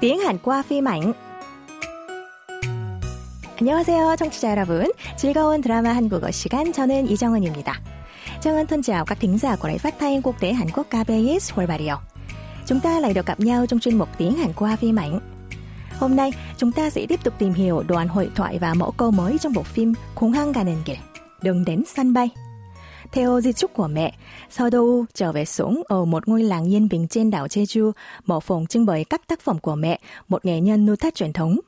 tiếng Hàn qua phim ảnh. 안녕하세요, 청취자 여러분. 즐거운 드라마 한국어 시간 저는 이정은입니다. Trang Ân thân chào các thính giả của đài phát thanh quốc tế Hàn Quốc KBS World Radio. Chúng ta lại được gặp nhau trong chuyên mục tiếng Hàn qua phim ảnh. Hôm nay, chúng ta sẽ tiếp tục tìm hiểu đoạn hội thoại và mẫu câu mới trong bộ phim Khủng hăng 가는 길, đường đến sân bay. Theo di chúc của mẹ, sau đâu trở về sống ở một ngôi làng yên bình trên đảo Jeju, mở phòng trưng bày các tác phẩm của mẹ, một nghệ nhân nuôi thắt truyền thống.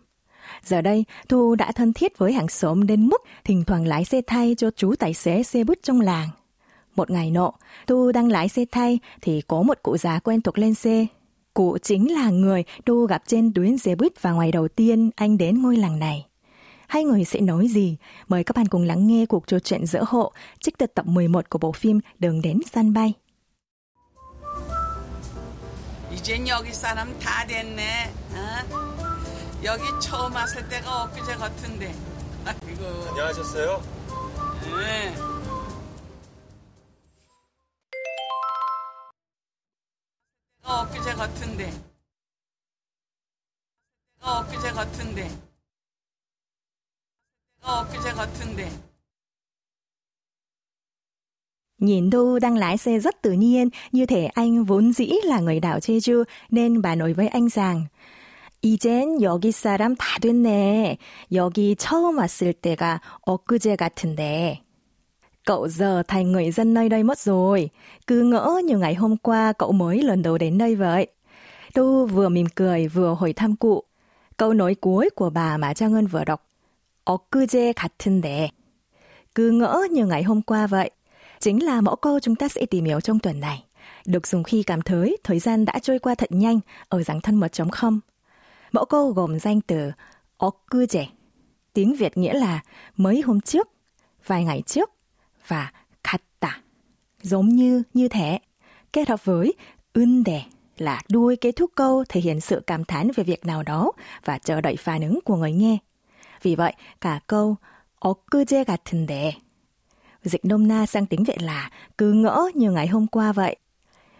Giờ đây, Thu đã thân thiết với hàng xóm đến mức thỉnh thoảng lái xe thay cho chú tài xế xe buýt trong làng. Một ngày nọ, Thu đang lái xe thay thì có một cụ già quen thuộc lên xe. Cụ chính là người Thu gặp trên tuyến xe buýt và ngày đầu tiên anh đến ngôi làng này Hai người sẽ nói gì? Mời các bạn cùng lắng nghe cuộc trò chuyện giữa hộ trích từ tập 11 của bộ phim Đường đến sân bay. 이젠 여기 사람 다 됐네. 어? 여기 처음 왔을 때가 엊그제 같은데. 아이고. 안녕하셨어요? 네. 엊그제 같은데. 엊그제 같은데. 엊그제 같은데. Nhìn Thu đang lái xe rất tự nhiên, như thể anh vốn dĩ là người đảo Jeju, nên bà nói với anh rằng, 이젠 여기 사람 다 됐네. 여기 처음 왔을 때가 엊그제 같은데. Cậu giờ thành người dân nơi đây mất rồi. Cứ ngỡ như ngày hôm qua cậu mới lần đầu đến đây vậy. Tu vừa mỉm cười vừa hỏi thăm cụ. Câu nói cuối của bà mà Trang Ngân vừa đọc. 엊그제 같은데. Cứ ngỡ như ngày hôm qua vậy. Chính là mẫu câu chúng ta sẽ tìm hiểu trong tuần này. Được dùng khi cảm thấy thời gian đã trôi qua thật nhanh ở dạng thân mật không Mẫu câu gồm danh từ 엊그제, tiếng Việt nghĩa là mấy hôm trước, vài ngày trước và 같다, giống như, như thế, kết hợp với 은데 là đuôi kết thúc câu thể hiện sự cảm thán về việc nào đó và chờ đợi phản ứng của người nghe. Vì vậy, cả câu 엊그제 같은데 dịch nôm na sang tiếng Việt là cứ ngỡ như ngày hôm qua vậy.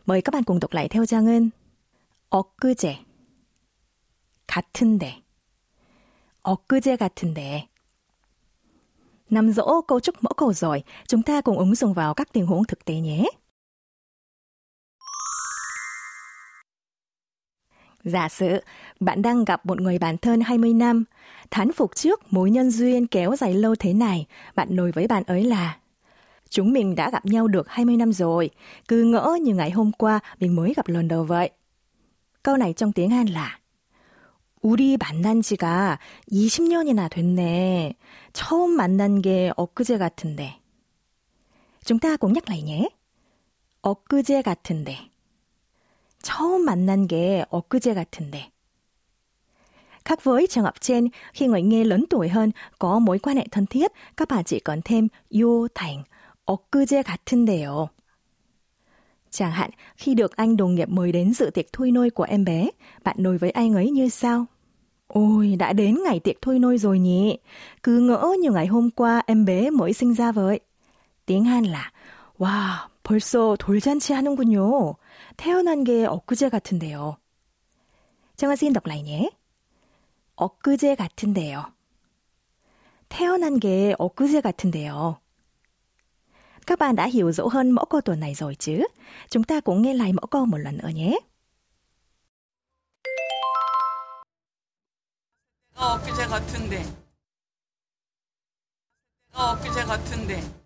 Mời các bạn cùng đọc lại theo Trang Ngân. 엊그제 같은데. 엊그제 같은데. Nắm rõ câu trúc mẫu câu rồi, chúng ta cùng ứng dụng vào các tình huống thực tế nhé. Giả sử, bạn đang gặp một người bạn thân 20 năm. Thán phục trước mối nhân duyên kéo dài lâu thế này, bạn nói với bạn ấy là Chúng mình đã gặp nhau được 20 năm rồi, cứ ngỡ như ngày hôm qua mình mới gặp lần đầu vậy. Câu này trong tiếng Hàn là 우리 만난 지가 20년이나 됐네. 처음 만난 게 엊그제 같은데. Chúng ta cùng nhắc lại nhé. 엊그제 같은데. 처음 만난 게 엊그제 같은데. Khác với trường hợp trên, khi người nghe lớn tuổi hơn có mối quan hệ thân thiết, các bạn chỉ cần thêm 요 thành 엊그제 같은데요. Chẳng hạn, khi được anh đồng nghiệp mời đến dự tiệc thôi nôi của em bé, bạn nói với anh ấy như sau? Ôi, đã đến ngày tiệc thôi nôi rồi nhỉ? Cứ ngỡ như ngày hôm qua em bé mới sinh ra vậy. Tiếng Hàn là 와, 벌써 돌잔치 하는군요. 태어난 게 엊그제 같은데요. lại nhé. 엊그제 같은데요. 태어난 게 엊그제 같은데요. Các bạn đã hiểu rõ hơn mẫu câu tuần này rồi chứ? Chúng ta cũng nghe lại mẫu câu một lần nữa nhé. 같은데. 엊그제 같은데. 엊그제 같은데.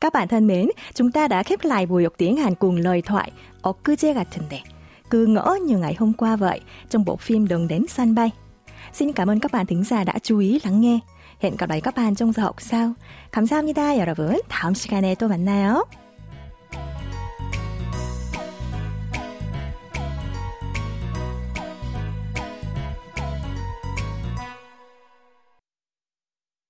Các bạn thân mến, chúng ta đã khép lại buổi học tiếng Hàn cùng lời thoại 엊그제 같은데. Cứ ngỡ như ngày hôm qua vậy trong bộ phim Đường đến sân bay. Xin cảm ơn các bạn thính giả đã chú ý lắng nghe. Hẹn gặp lại các bạn trong giờ học sau. 감사합니다, 여러분. 다음 시간에 또 만나요.